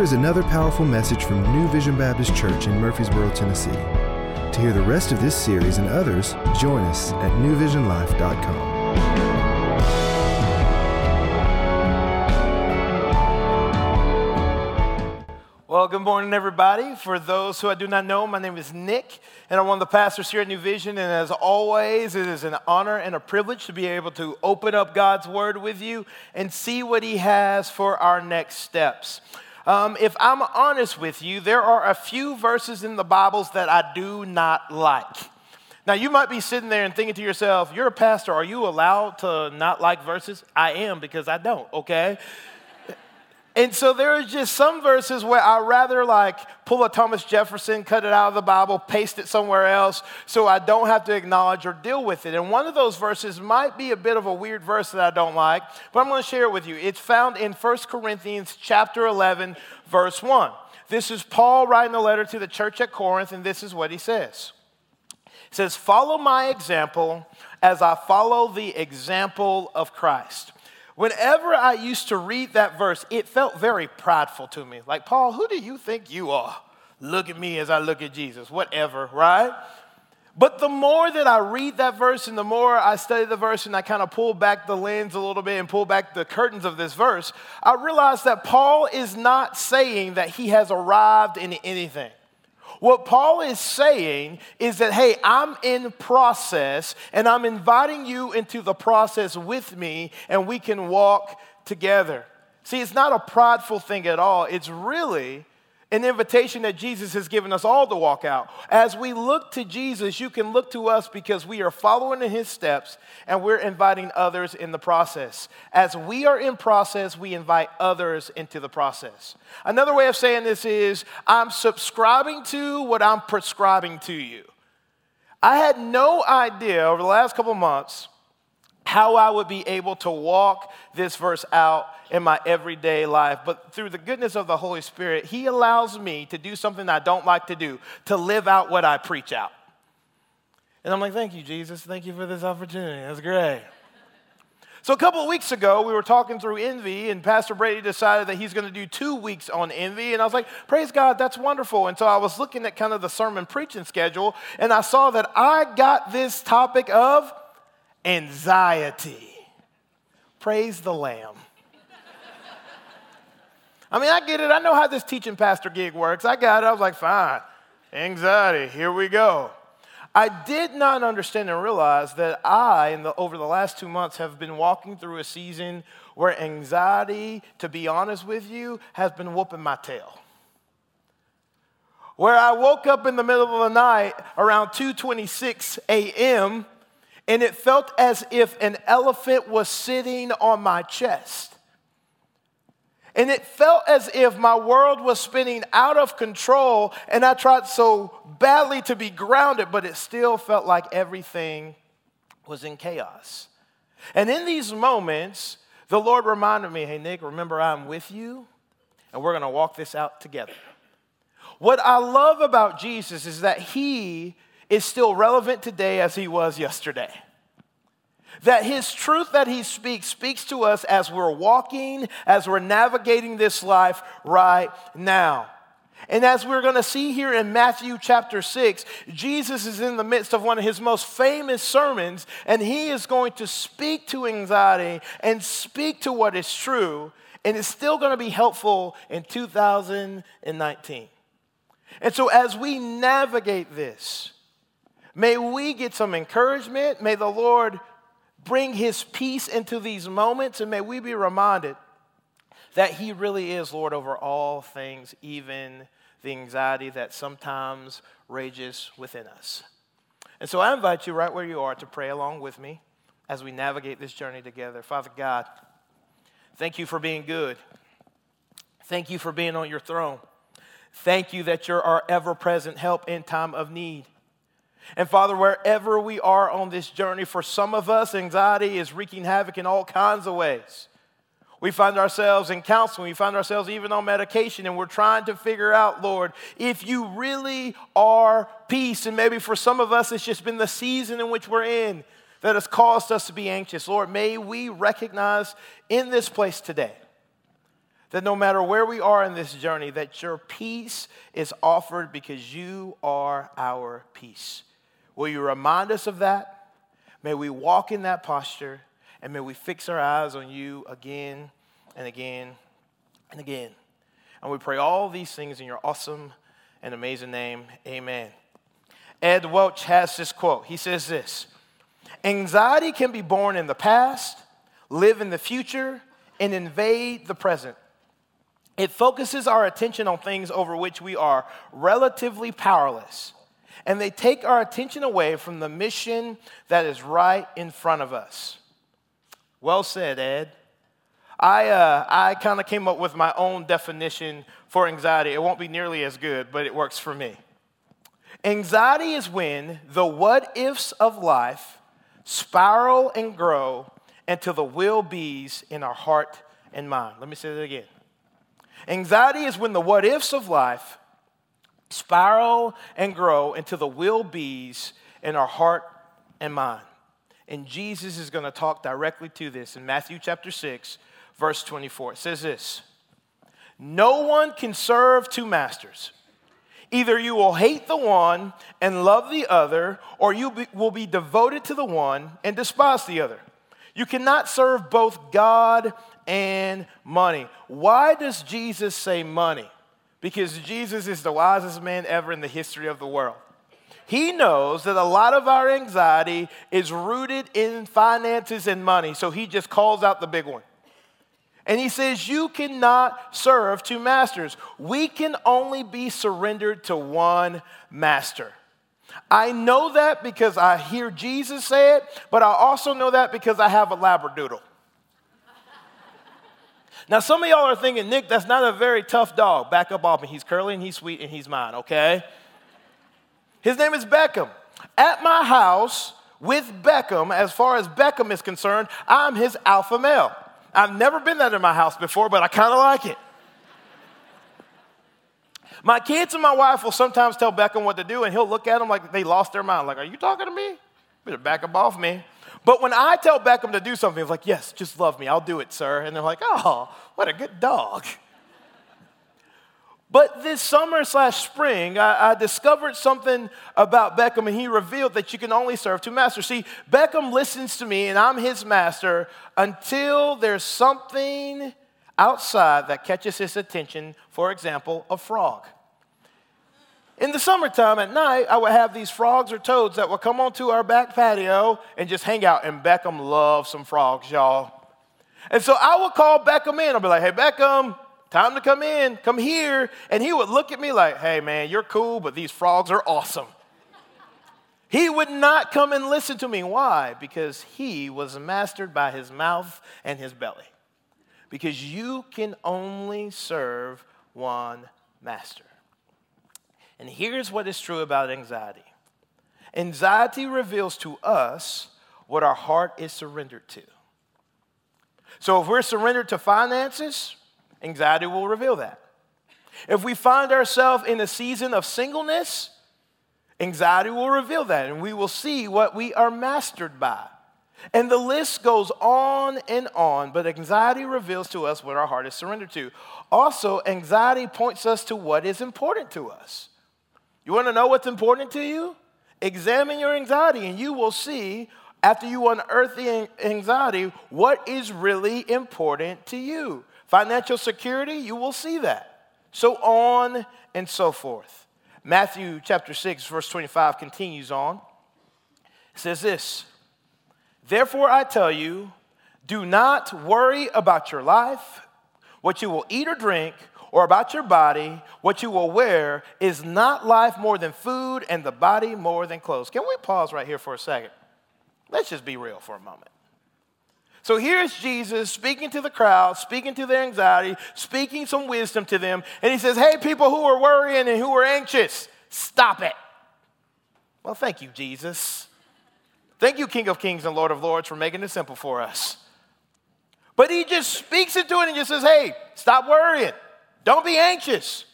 Here is another powerful message from New Vision Baptist Church in Murfreesboro, Tennessee. To hear the rest of this series and others, join us at newvisionlife.com. Well, good morning, everybody. For those who I do not know, my name is Nick, and I'm one of the pastors here at New Vision. And as always, it is an honor and a privilege to be able to open up God's Word with you and see what He has for our next steps. Um, if I'm honest with you, there are a few verses in the Bibles that I do not like. Now, you might be sitting there and thinking to yourself, You're a pastor. Are you allowed to not like verses? I am because I don't, okay? And so there are just some verses where I rather like pull a Thomas Jefferson, cut it out of the Bible, paste it somewhere else so I don't have to acknowledge or deal with it. And one of those verses might be a bit of a weird verse that I don't like, but I'm going to share it with you. It's found in 1 Corinthians chapter 11 verse 1. This is Paul writing a letter to the church at Corinth and this is what he says. He says, "Follow my example as I follow the example of Christ." Whenever I used to read that verse, it felt very prideful to me. Like, Paul, who do you think you are? Look at me as I look at Jesus, whatever, right? But the more that I read that verse and the more I study the verse and I kind of pull back the lens a little bit and pull back the curtains of this verse, I realize that Paul is not saying that he has arrived in anything. What Paul is saying is that, hey, I'm in process and I'm inviting you into the process with me and we can walk together. See, it's not a prideful thing at all. It's really an invitation that Jesus has given us all to walk out. As we look to Jesus, you can look to us because we are following in his steps and we're inviting others in the process. As we are in process, we invite others into the process. Another way of saying this is I'm subscribing to what I'm prescribing to you. I had no idea over the last couple months how I would be able to walk this verse out in my everyday life. But through the goodness of the Holy Spirit, He allows me to do something I don't like to do, to live out what I preach out. And I'm like, thank you, Jesus. Thank you for this opportunity. That's great. So, a couple of weeks ago, we were talking through envy, and Pastor Brady decided that he's going to do two weeks on envy. And I was like, Praise God, that's wonderful. And so I was looking at kind of the sermon preaching schedule, and I saw that I got this topic of anxiety. Praise the Lamb. I mean, I get it. I know how this teaching pastor gig works. I got it. I was like, fine. Anxiety, here we go. I did not understand and realize that I, the, over the last two months, have been walking through a season where anxiety, to be honest with you, has been whooping my tail. Where I woke up in the middle of the night around 2:26 a.m and it felt as if an elephant was sitting on my chest. And it felt as if my world was spinning out of control, and I tried so badly to be grounded, but it still felt like everything was in chaos. And in these moments, the Lord reminded me hey, Nick, remember I'm with you, and we're gonna walk this out together. What I love about Jesus is that He is still relevant today as he was yesterday. That his truth that he speaks speaks to us as we're walking, as we're navigating this life right now. And as we're going to see here in Matthew chapter 6, Jesus is in the midst of one of his most famous sermons, and he is going to speak to anxiety and speak to what is true, and it's still going to be helpful in 2019. And so, as we navigate this, May we get some encouragement. May the Lord bring his peace into these moments, and may we be reminded that he really is Lord over all things, even the anxiety that sometimes rages within us. And so I invite you right where you are to pray along with me as we navigate this journey together. Father God, thank you for being good. Thank you for being on your throne. Thank you that you're our ever present help in time of need. And Father, wherever we are on this journey, for some of us, anxiety is wreaking havoc in all kinds of ways. We find ourselves in counseling, we find ourselves even on medication, and we're trying to figure out, Lord, if you really are peace. And maybe for some of us, it's just been the season in which we're in that has caused us to be anxious. Lord, may we recognize in this place today that no matter where we are in this journey, that your peace is offered because you are our peace. Will you remind us of that? May we walk in that posture and may we fix our eyes on you again and again and again. And we pray all these things in your awesome and amazing name. Amen. Ed Welch has this quote. He says this Anxiety can be born in the past, live in the future, and invade the present. It focuses our attention on things over which we are relatively powerless, and they take our attention away from the mission that is right in front of us. Well said, Ed. I, uh, I kind of came up with my own definition for anxiety. It won't be nearly as good, but it works for me. Anxiety is when the what ifs of life spiral and grow into the will be's in our heart and mind. Let me say that again. Anxiety is when the what ifs of life spiral and grow into the will be's in our heart and mind. And Jesus is going to talk directly to this in Matthew chapter 6, verse 24. It says this No one can serve two masters. Either you will hate the one and love the other, or you be, will be devoted to the one and despise the other. You cannot serve both God and money. Why does Jesus say money? Because Jesus is the wisest man ever in the history of the world. He knows that a lot of our anxiety is rooted in finances and money, so he just calls out the big one. And he says, You cannot serve two masters. We can only be surrendered to one master. I know that because I hear Jesus say it, but I also know that because I have a Labradoodle. Now, some of y'all are thinking, Nick, that's not a very tough dog. Back up off me. He's curly and he's sweet and he's mine, okay? His name is Beckham. At my house with Beckham, as far as Beckham is concerned, I'm his alpha male. I've never been that in my house before, but I kind of like it. My kids and my wife will sometimes tell Beckham what to do, and he'll look at them like they lost their mind. Like, are you talking to me? Better back up off me. But when I tell Beckham to do something, he's like, yes, just love me. I'll do it, sir. And they're like, oh, what a good dog. But this summer slash spring, I, I, discovered something about Beckham, and he revealed that you can only serve two masters. See, Beckham listens to me, and I'm his master until there's something outside that catches his attention. For example, a frog. In the summertime at night, I would have these frogs or toads that would come onto our back patio and just hang out. And Beckham loves some frogs, y'all. And so I would call Beckham in. I'll be like, hey, Beckham, time to come in, come here. And he would look at me like, hey, man, you're cool, but these frogs are awesome. he would not come and listen to me. Why? Because he was mastered by his mouth and his belly. Because you can only serve one master. And here's what is true about anxiety anxiety reveals to us what our heart is surrendered to. So if we're surrendered to finances, anxiety will reveal that. If we find ourselves in a season of singleness, anxiety will reveal that, and we will see what we are mastered by. And the list goes on and on, but anxiety reveals to us what our heart is surrendered to. Also, anxiety points us to what is important to us. You want to know what's important to you? Examine your anxiety, and you will see, after you unearth the anxiety, what is really important to you. Financial security, you will see that. So on and so forth. Matthew chapter 6, verse 25 continues on. It says this Therefore I tell you, do not worry about your life, what you will eat or drink or about your body, what you will wear, is not life more than food and the body more than clothes. Can we pause right here for a second? Let's just be real for a moment. So here's Jesus speaking to the crowd, speaking to their anxiety, speaking some wisdom to them, and he says, Hey, people who are worrying and who are anxious, stop it. Well, thank you, Jesus. Thank you, King of Kings and Lord of Lords, for making it simple for us. But he just speaks into it and just says, Hey, stop worrying. Don't be anxious.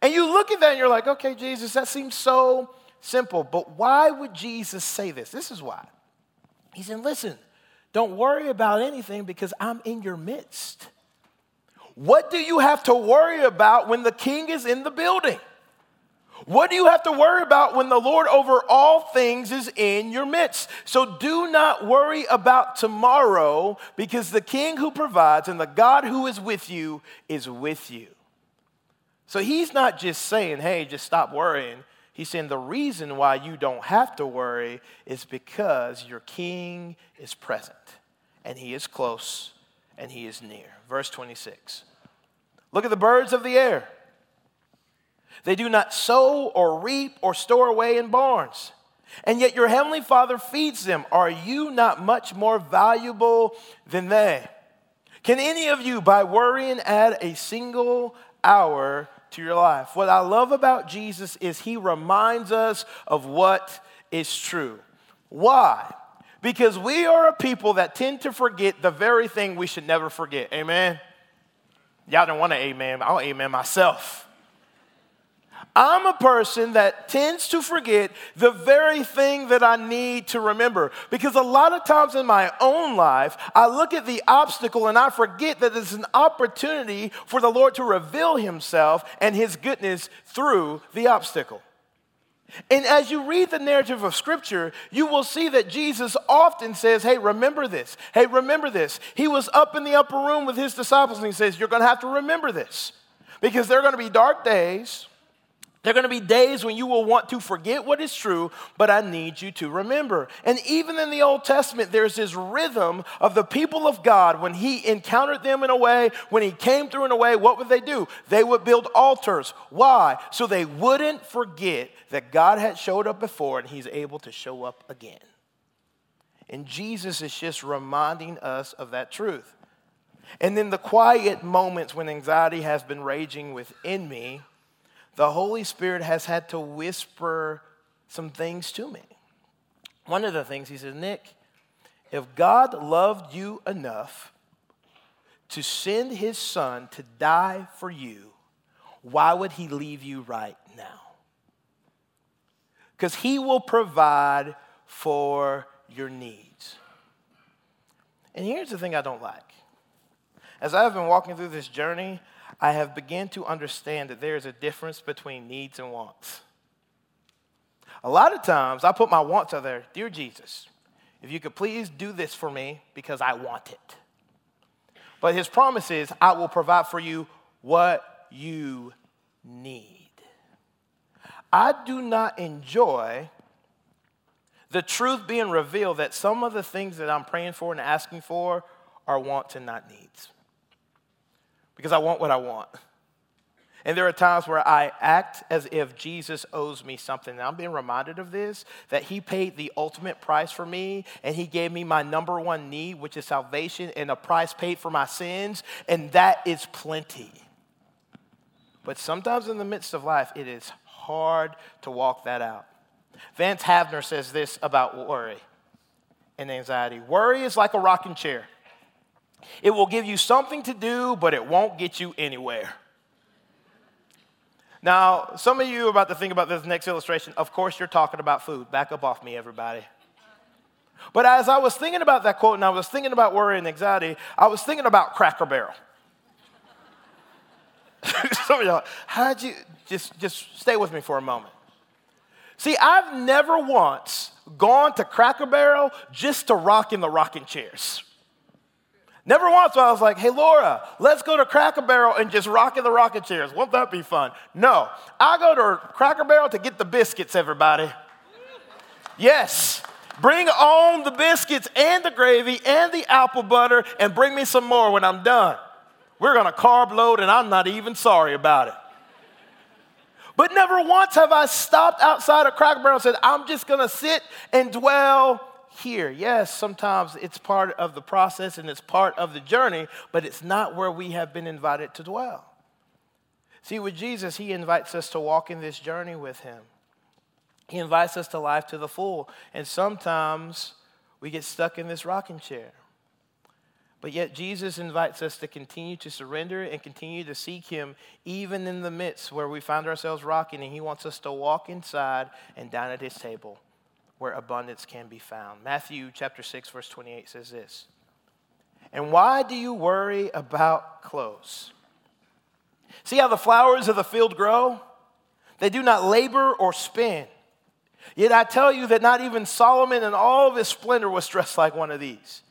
And you look at that and you're like, okay, Jesus, that seems so simple. But why would Jesus say this? This is why. He said, listen, don't worry about anything because I'm in your midst. What do you have to worry about when the king is in the building? What do you have to worry about when the Lord over all things is in your midst? So do not worry about tomorrow because the king who provides and the God who is with you is with you. So he's not just saying, hey, just stop worrying. He's saying the reason why you don't have to worry is because your king is present and he is close and he is near. Verse 26. Look at the birds of the air. They do not sow or reap or store away in barns, and yet your heavenly Father feeds them. Are you not much more valuable than they? Can any of you, by worrying, add a single hour to your life? What I love about Jesus is he reminds us of what is true. Why? Because we are a people that tend to forget the very thing we should never forget. Amen? Y'all don't want to amen. I'll amen myself. I'm a person that tends to forget the very thing that I need to remember. Because a lot of times in my own life, I look at the obstacle and I forget that it's an opportunity for the Lord to reveal Himself and His goodness through the obstacle. And as you read the narrative of Scripture, you will see that Jesus often says, Hey, remember this. Hey, remember this. He was up in the upper room with His disciples and He says, You're going to have to remember this because there are going to be dark days there are going to be days when you will want to forget what is true, but I need you to remember. And even in the Old Testament, there's this rhythm of the people of God. When He encountered them in a way, when He came through in a way, what would they do? They would build altars. Why? So they wouldn't forget that God had showed up before and He's able to show up again. And Jesus is just reminding us of that truth. And then the quiet moments when anxiety has been raging within me the Holy Spirit has had to whisper some things to me. One of the things he says, Nick, if God loved you enough to send his son to die for you, why would he leave you right now? Because he will provide for your needs. And here's the thing I don't like. As I've been walking through this journey, I have begun to understand that there is a difference between needs and wants. A lot of times I put my wants out there Dear Jesus, if you could please do this for me because I want it. But his promise is, I will provide for you what you need. I do not enjoy the truth being revealed that some of the things that I'm praying for and asking for are wants and not needs because I want what I want. And there are times where I act as if Jesus owes me something. And I'm being reminded of this that He paid the ultimate price for me, and He gave me my number one need, which is salvation, and a price paid for my sins, and that is plenty. But sometimes in the midst of life, it is hard to walk that out. Vance Havner says this about worry and anxiety worry is like a rocking chair. It will give you something to do, but it won't get you anywhere. Now, some of you are about to think about this next illustration. Of course, you're talking about food. Back up off me, everybody. But as I was thinking about that quote and I was thinking about worry and anxiety, I was thinking about Cracker Barrel. some of y'all, how'd you just, just stay with me for a moment? See, I've never once gone to Cracker Barrel just to rock in the rocking chairs. Never once I was like, hey, Laura, let's go to Cracker Barrel and just rock in the rocket chairs. Won't that be fun? No. I go to Cracker Barrel to get the biscuits, everybody. Yes. Bring on the biscuits and the gravy and the apple butter and bring me some more when I'm done. We're to carb load and I'm not even sorry about it. But never once have I stopped outside of Cracker Barrel and said, I'm just to sit and dwell here. Yes, sometimes it's part of the process and it's part of the journey, but it's not where we have been invited to dwell. See, with Jesus, he invites us to walk in this journey with him. He invites us to life to the full. And sometimes we get stuck in this rocking chair. But yet, Jesus invites us to continue to surrender and continue to seek Him, even in the midst where we find ourselves rocking, and He wants us to walk inside and down at His table where abundance can be found. Matthew chapter 6 verse 28 says this. And why do you worry about clothes? See how the flowers of the field grow? They do not labor or spin. Yet I tell you that not even Solomon in all of his splendor was dressed like one of these.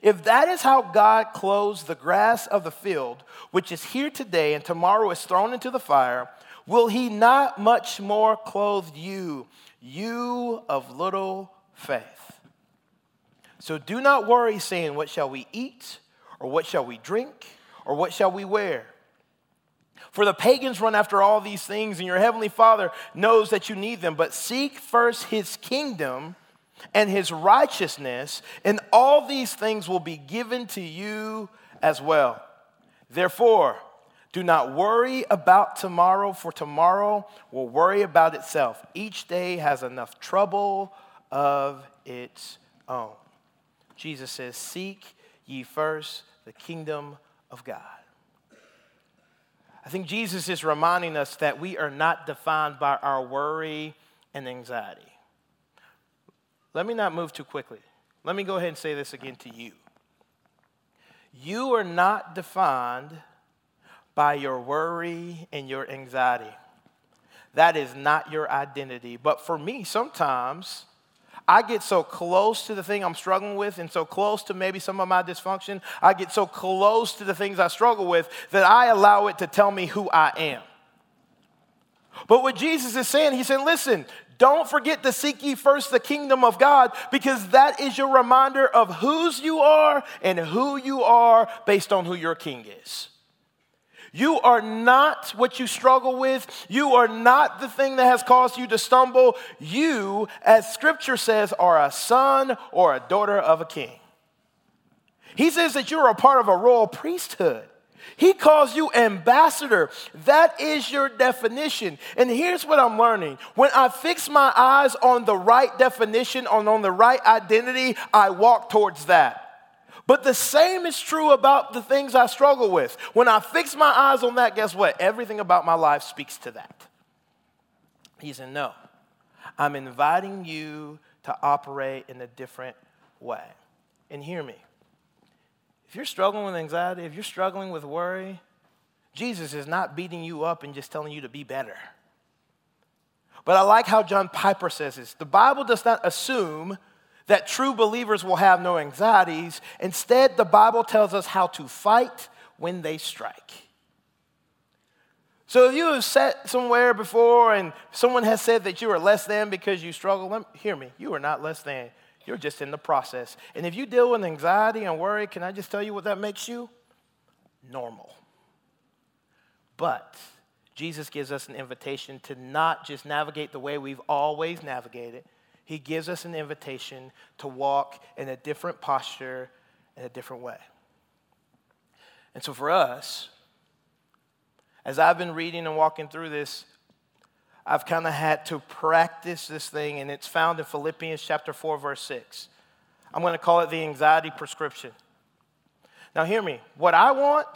If that is how God clothes the grass of the field, which is here today and tomorrow is thrown into the fire, will he not much more clothe you, you of little faith? So do not worry, saying, What shall we eat? Or what shall we drink? Or what shall we wear? For the pagans run after all these things, and your heavenly Father knows that you need them. But seek first his kingdom and his righteousness, and all these things will be given to you as well. Therefore, do not worry about tomorrow, for tomorrow will worry about itself. Each day has enough trouble of its own. Jesus says, Seek ye first the kingdom of God. I think Jesus is reminding us that we are not defined by our worry and anxiety. Let me not move too quickly. Let me go ahead and say this again to you. You are not defined by your worry and your anxiety. That is not your identity. But for me, sometimes I get so close to the thing I'm struggling with and so close to maybe some of my dysfunction. I get so close to the things I struggle with that I allow it to tell me who I am. But what Jesus is saying, he's saying, listen, don't forget to seek ye first the kingdom of God because that is your reminder of whose you are and who you are based on who your king is. You are not what you struggle with. You are not the thing that has caused you to stumble. You, as scripture says, are a son or a daughter of a king. He says that you're a part of a royal priesthood. He calls you ambassador. That is your definition. And here's what I'm learning when I fix my eyes on the right definition, on, on the right identity, I walk towards that. But the same is true about the things I struggle with. When I fix my eyes on that, guess what? Everything about my life speaks to that. He said, No, I'm inviting you to operate in a different way. And hear me. If you're struggling with anxiety, if you're struggling with worry, Jesus is not beating you up and just telling you to be better. But I like how John Piper says this the Bible does not assume that true believers will have no anxieties. Instead, the Bible tells us how to fight when they strike. So if you have sat somewhere before and someone has said that you are less than because you struggle, me, hear me, you are not less than. You're just in the process. And if you deal with anxiety and worry, can I just tell you what that makes you? Normal. But Jesus gives us an invitation to not just navigate the way we've always navigated, he gives us an invitation to walk in a different posture, in a different way. And so for us, as I've been reading and walking through this, I've kind of had to practice this thing, and it's found in Philippians chapter 4, verse 6. I'm going to call it the anxiety prescription. Now, hear me. What I want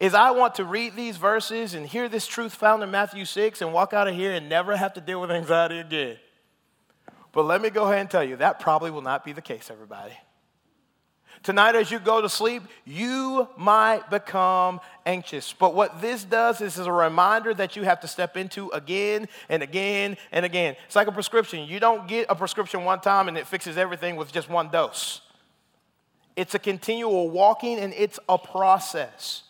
is I want to read these verses and hear this truth found in Matthew 6 and walk out of here and never have to deal with anxiety again. But let me go ahead and tell you, that probably will not be the case, everybody. Tonight, as you go to sleep, you might become anxious. But what this does is, is a reminder that you have to step into again and again and again. It's like a prescription. You don't get a prescription one time and it fixes everything with just one dose. It's a continual walking and it's a process.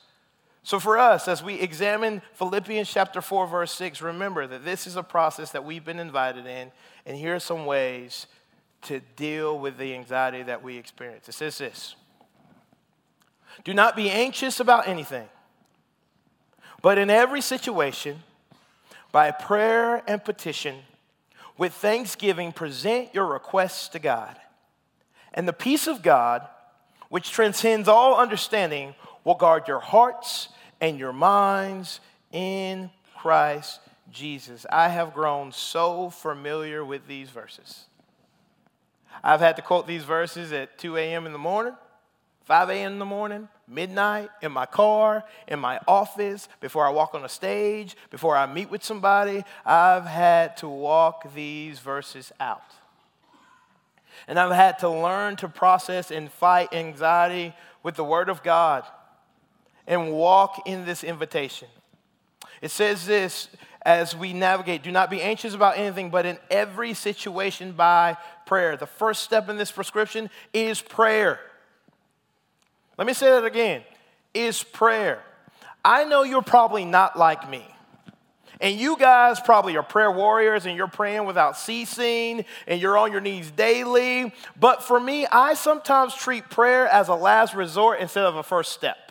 So, for us, as we examine Philippians chapter 4, verse 6, remember that this is a process that we've been invited in, and here are some ways to deal with the anxiety that we experience. It says this Do not be anxious about anything, but in every situation, by prayer and petition, with thanksgiving, present your requests to God. And the peace of God, which transcends all understanding, will guard your hearts and your minds in Christ Jesus. I have grown so familiar with these verses. I've had to quote these verses at 2 a.m. in the morning, 5 a.m. in the morning, midnight, in my car, in my office, before I walk on a stage, before I meet with somebody. I've had to walk these verses out. And I've had to learn to process and fight anxiety with the Word of God and walk in this invitation. It says this as we navigate do not be anxious about anything, but in every situation by prayer. The first step in this prescription is prayer. Let me say that again is prayer. I know you're probably not like me. And you guys probably are prayer warriors and you're praying without ceasing and you're on your knees daily. But for me, I sometimes treat prayer as a last resort instead of a first step.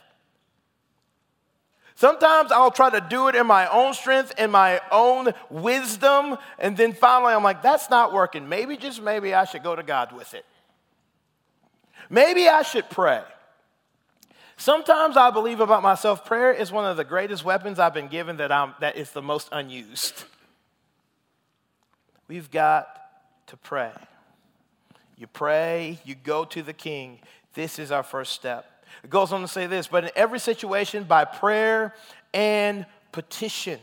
Sometimes I'll try to do it in my own strength, in my own wisdom, and then finally I'm like, that's not working. Maybe, just maybe, I should go to God with it. Maybe I should pray. Sometimes I believe about myself, prayer is one of the greatest weapons I've been given that, I'm, that is the most unused. We've got to pray. You pray, you go to the king. This is our first step. It goes on to say this, but in every situation, by prayer and petition.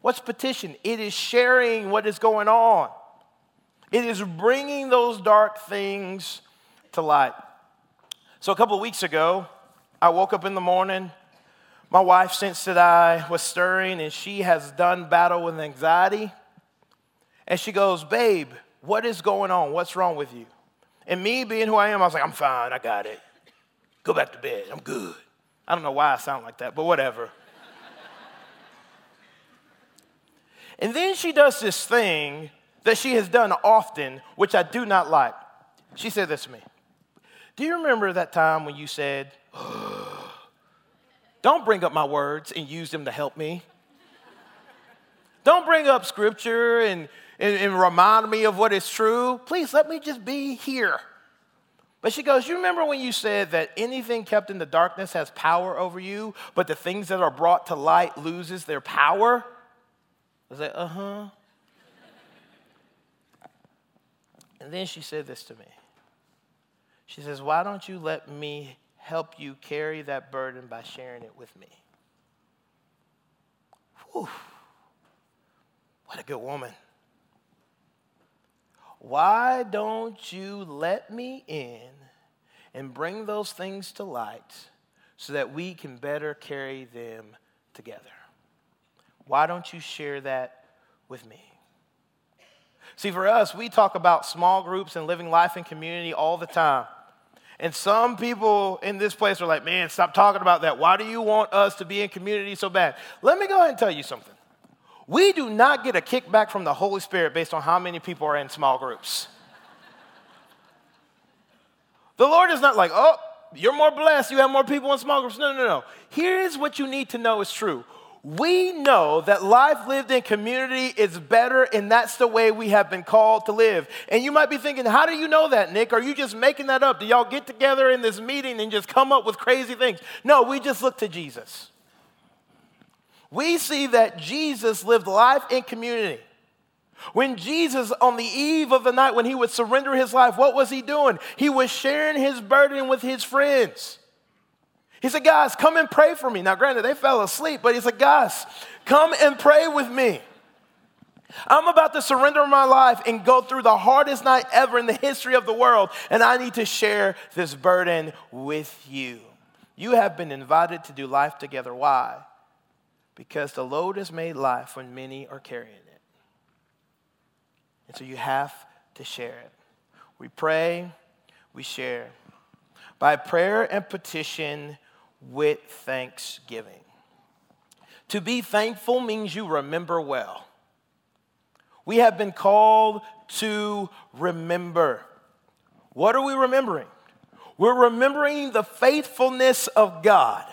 What's petition? It is sharing what is going on, it is bringing those dark things to light. So, a couple of weeks ago, I woke up in the morning. My wife sensed that I was stirring, and she has done battle with anxiety. And she goes, Babe, what is going on? What's wrong with you? And me being who I am, I was like, I'm fine, I got it. Go back to bed. I'm good. I don't know why I sound like that, but whatever. and then she does this thing that she has done often, which I do not like. She said this to me Do you remember that time when you said, Don't bring up my words and use them to help me? Don't bring up scripture and, and, and remind me of what is true. Please let me just be here. But she goes, You remember when you said that anything kept in the darkness has power over you, but the things that are brought to light loses their power? I was like, Uh huh. and then she said this to me. She says, Why don't you let me help you carry that burden by sharing it with me? Whew. What a good woman. Why don't you let me in and bring those things to light so that we can better carry them together? Why don't you share that with me? See, for us, we talk about small groups and living life in community all the time. And some people in this place are like, man, stop talking about that. Why do you want us to be in community so bad? Let me go ahead and tell you something. We do not get a kickback from the Holy Spirit based on how many people are in small groups. the Lord is not like, oh, you're more blessed, you have more people in small groups. No, no, no. Here's what you need to know is true. We know that life lived in community is better, and that's the way we have been called to live. And you might be thinking, how do you know that, Nick? Are you just making that up? Do y'all get together in this meeting and just come up with crazy things? No, we just look to Jesus we see that Jesus lived life in community. When Jesus, on the eve of the night when he would surrender his life, what was he doing? He was sharing his burden with his friends. He said, Guys, come and pray for me. Now, granted, they fell asleep, but he said, Guys, come and pray with me. I'm about to surrender my life and go through the hardest night ever in the history of the world, and I need to share this burden with you. You have been invited to do life together. Why? Because the load is made light when many are carrying it. And so you have to share it. We pray, we share. By prayer and petition with thanksgiving. To be thankful means you remember well. We have been called to remember. What are we remembering? We're remembering the faithfulness of God.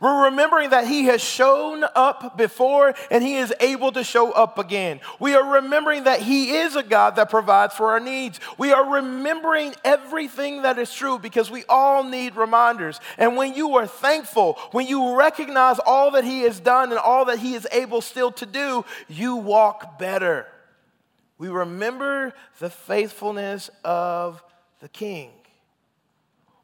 We're remembering that He has shown up before and He is able to show up again. We are remembering that He is a God that provides for our needs. We are remembering everything that is true because we all need reminders. And when you are thankful, when you recognize all that He has done and all that He is able still to do, you walk better. We remember the faithfulness of the King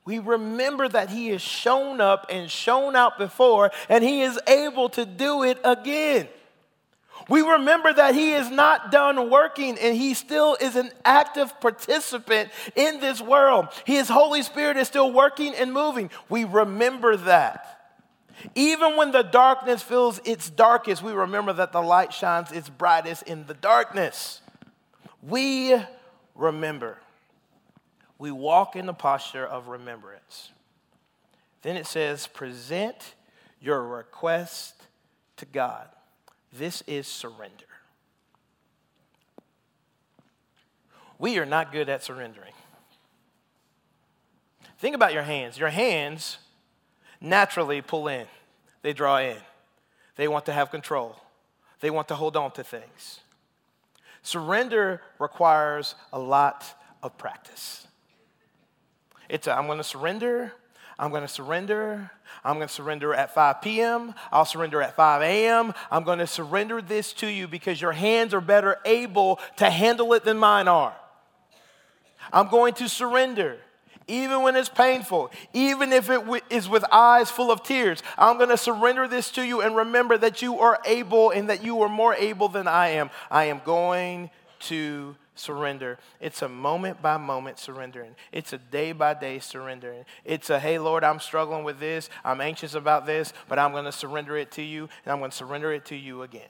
we remember that He has shown up and shown out before, and He is able to do it again. We remember that He is not done working and He still is an active participant in this world. His Holy Spirit is still working and moving. We remember that. Even when the darkness feels its darkest, we remember that the light shines its brightest in the darkness. We remember. We walk in the posture of remembrance. Then it says, present your request to God. This is surrender. We are not good at surrendering. Think about your hands. Your hands naturally pull in, they draw in, they want to have control, they want to hold on to things. Surrender requires a lot of practice. It's i am going to surrender. I'm going to surrender. I'm going to surrender at 5 p.m. I'll surrender at 5 a.m. I'm going to surrender this to you because your hands are better able to handle it than mine are. I'm going to surrender even when it's painful, even if it w- is with eyes full of tears. I'm going to surrender this to you and remember that you are able and that you are more able than I am. I am going to surrender. It's a moment by moment surrendering. It's a day by day surrendering. It's a, hey, Lord, I'm struggling with this. I'm anxious about this, but I'm going to surrender it to you, and I'm going to surrender it to you again.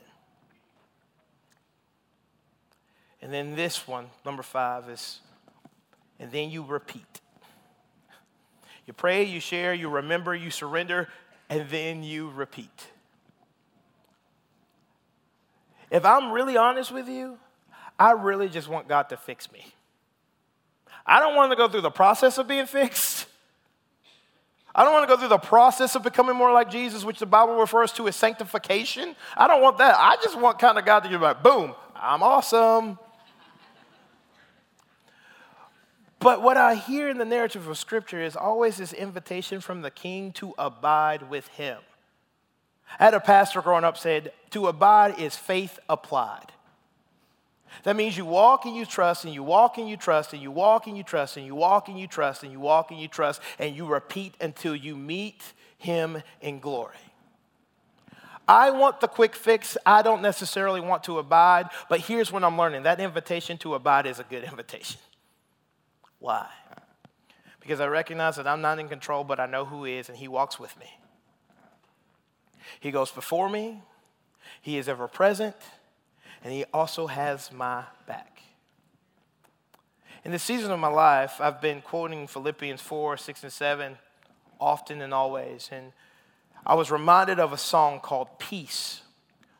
And then this one, number five, is, and then you repeat. You pray, you share, you remember, you surrender, and then you repeat. If I'm really honest with you, I really just want God to fix me. I don't want to go through the process of being fixed. I don't want to go through the process of becoming more like Jesus, which the Bible refers to as sanctification. I don't want that. I just want kind of God to be like, boom, I'm awesome. But what I hear in the narrative of Scripture is always this invitation from the king to abide with him. I had a pastor growing up said, to abide is faith applied. That means you walk and you trust, and you walk and you trust, and you walk and you trust, and you walk and you trust, and you walk and you trust, and you repeat until you meet him in glory. I want the quick fix. I don't necessarily want to abide, but here's what I'm learning that invitation to abide is a good invitation. Why? Because I recognize that I'm not in control, but I know who is, and He walks with me. He goes before me, He is ever present, and He also has my back. In this season of my life, I've been quoting Philippians 4, 6, and 7 often and always. And I was reminded of a song called Peace,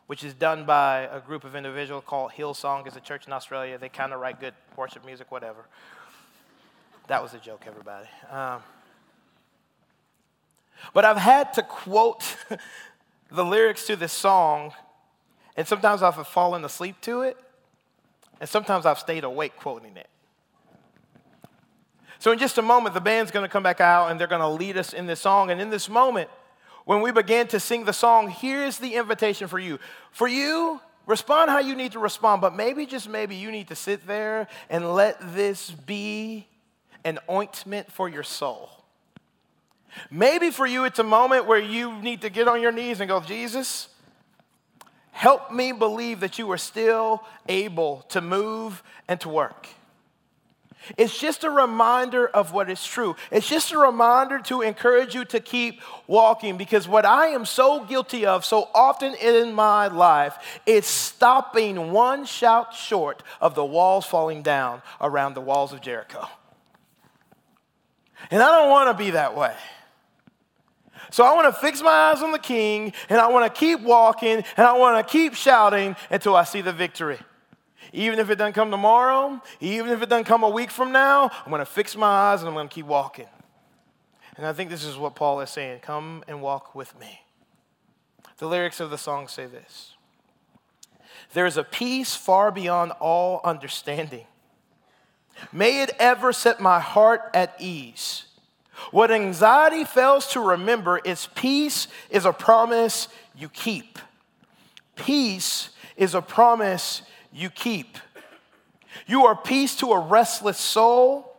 which is done by a group of individuals called Hillsong. It's a church in Australia. They kind of write good worship music, whatever. That was a joke, everybody. Um, but I've had to quote the lyrics to this song, and sometimes I've fallen asleep to it, and sometimes I've stayed awake quoting it. So, in just a moment, the band's gonna come back out and they're gonna lead us in this song. And in this moment, when we begin to sing the song, here's the invitation for you. For you, respond how you need to respond, but maybe, just maybe, you need to sit there and let this be an ointment for your soul. Maybe for you, it's a moment where you need to get on your knees and go, Jesus, help me believe that you are still able to move and to work. It's just a reminder of what is true. It's just a reminder to encourage you to keep walking because what I am so guilty of so often in my life is stopping one shout short of the walls falling down around the walls of Jericho. And I don't want to be that way. So I want to fix my eyes on the king and I want to keep walking and I want to keep shouting until I see the victory. Even if it doesn't come tomorrow, even if it doesn't come a week from now, I'm going to fix my eyes and I'm going to keep walking. And I think this is what Paul is saying come and walk with me. The lyrics of the song say this There is a peace far beyond all understanding May it ever set my heart at ease. What anxiety fails to remember is peace is a promise you keep. Peace is a promise you keep. You are peace to a restless soul.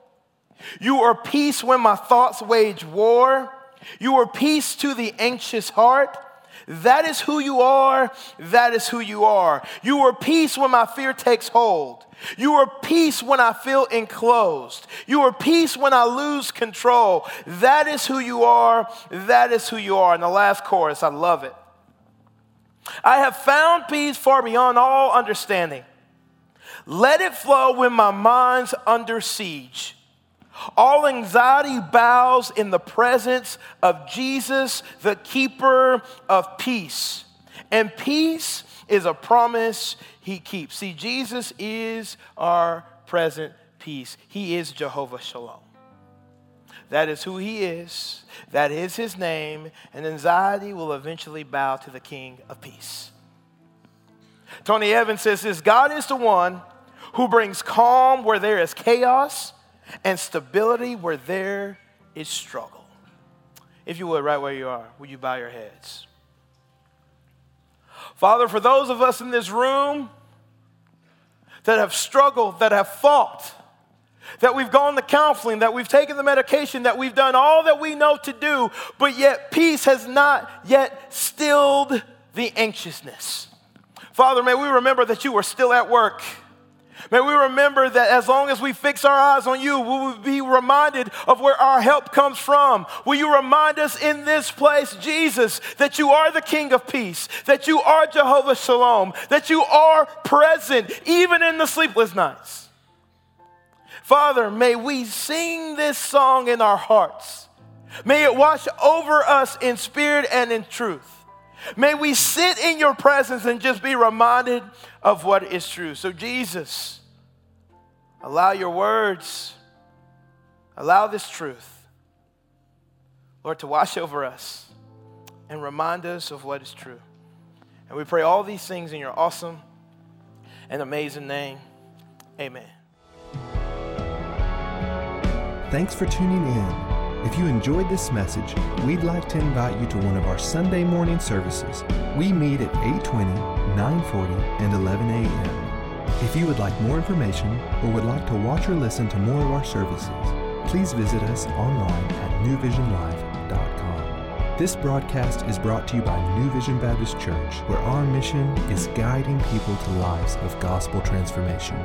You are peace when my thoughts wage war. You are peace to the anxious heart. That is who you are. That is who you are. You are peace when my fear takes hold. You are peace when I feel enclosed. You are peace when I lose control. That is who you are. That is who you are. And the last chorus, I love it. I have found peace far beyond all understanding. Let it flow when my mind's under siege. All anxiety bows in the presence of Jesus, the keeper of peace. And peace is a promise he keeps. See, Jesus is our present peace, He is Jehovah Shalom. That is who He is, that is His name, and anxiety will eventually bow to the King of Peace. Tony Evans says this God is the one who brings calm where there is chaos and stability where there is struggle. If you would, right where you are, would you bow your heads? Father, for those of us in this room that have struggled, that have fought, that we've gone to counseling, that we've taken the medication, that we've done all that we know to do, but yet peace has not yet stilled the anxiousness. Father, may we remember that you are still at work May we remember that as long as we fix our eyes on you, we will be reminded of where our help comes from. Will you remind us in this place, Jesus, that you are the King of peace, that you are Jehovah Shalom, that you are present even in the sleepless nights? Father, may we sing this song in our hearts. May it wash over us in spirit and in truth. May we sit in your presence and just be reminded of what is true. So, Jesus, Allow your words, allow this truth, Lord, to wash over us and remind us of what is true. And we pray all these things in your awesome and amazing name. Amen. Thanks for tuning in. If you enjoyed this message, we'd like to invite you to one of our Sunday morning services. We meet at 8:20, 9:40, and 11 a.m. If you would like more information or would like to watch or listen to more of our services, please visit us online at newvisionlive.com. This broadcast is brought to you by New Vision Baptist Church, where our mission is guiding people to lives of gospel transformation.